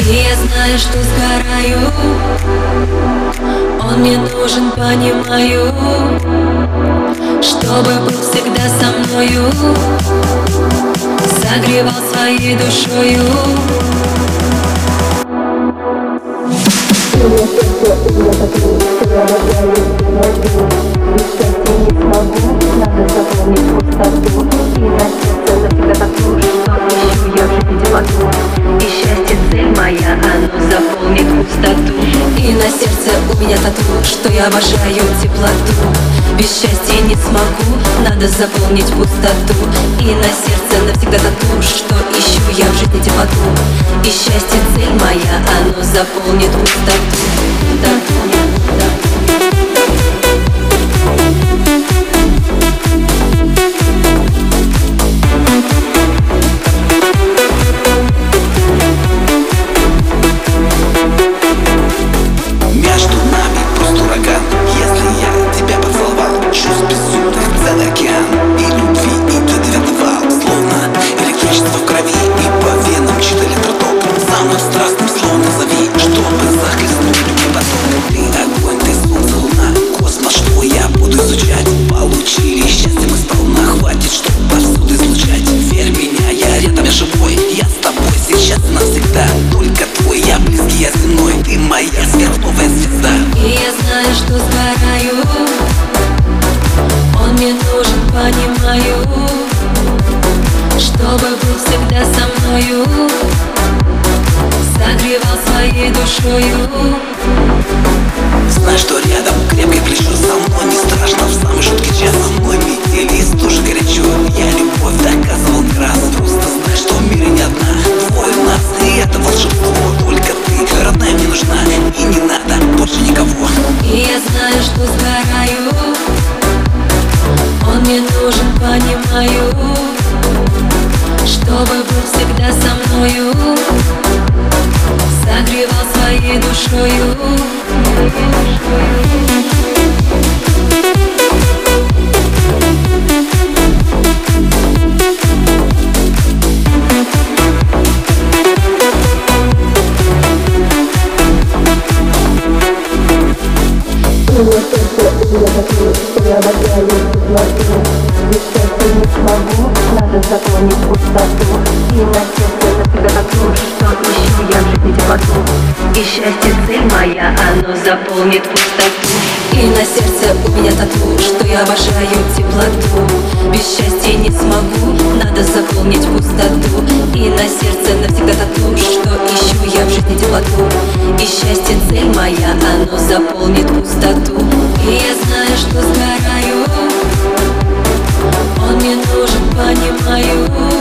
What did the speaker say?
Я знаю, что сгораю. Он мне нужен, понимаю Чтобы был всегда со мною. Согревал своей душою. Надо И на сердце у меня тату Что я обожаю теплоту. Без счастья не смогу Надо заполнить пустоту. И на сердце навсегда тату Что ищу я в жизни теплоту. И счастье цель моя Оно заполнит пустоту. Между моя сверхновая звезда. И я знаю, что сгораю понимаю Чтобы был всегда со мною. Согревал своей душою. Знай, что рядом крепкое Согревал своей душою. Надо заполнить пустоту И на сердце заполнит пустоту. И на сердце у меня тату, что я обожаю теплоту. Без счастья не смогу, надо заполнить пустоту. И на сердце навсегда тату, что ищу я в жизни теплоту. И счастье цель моя, оно заполнит пустоту. И я знаю, что сгораю. Он мне нужен, понимаю.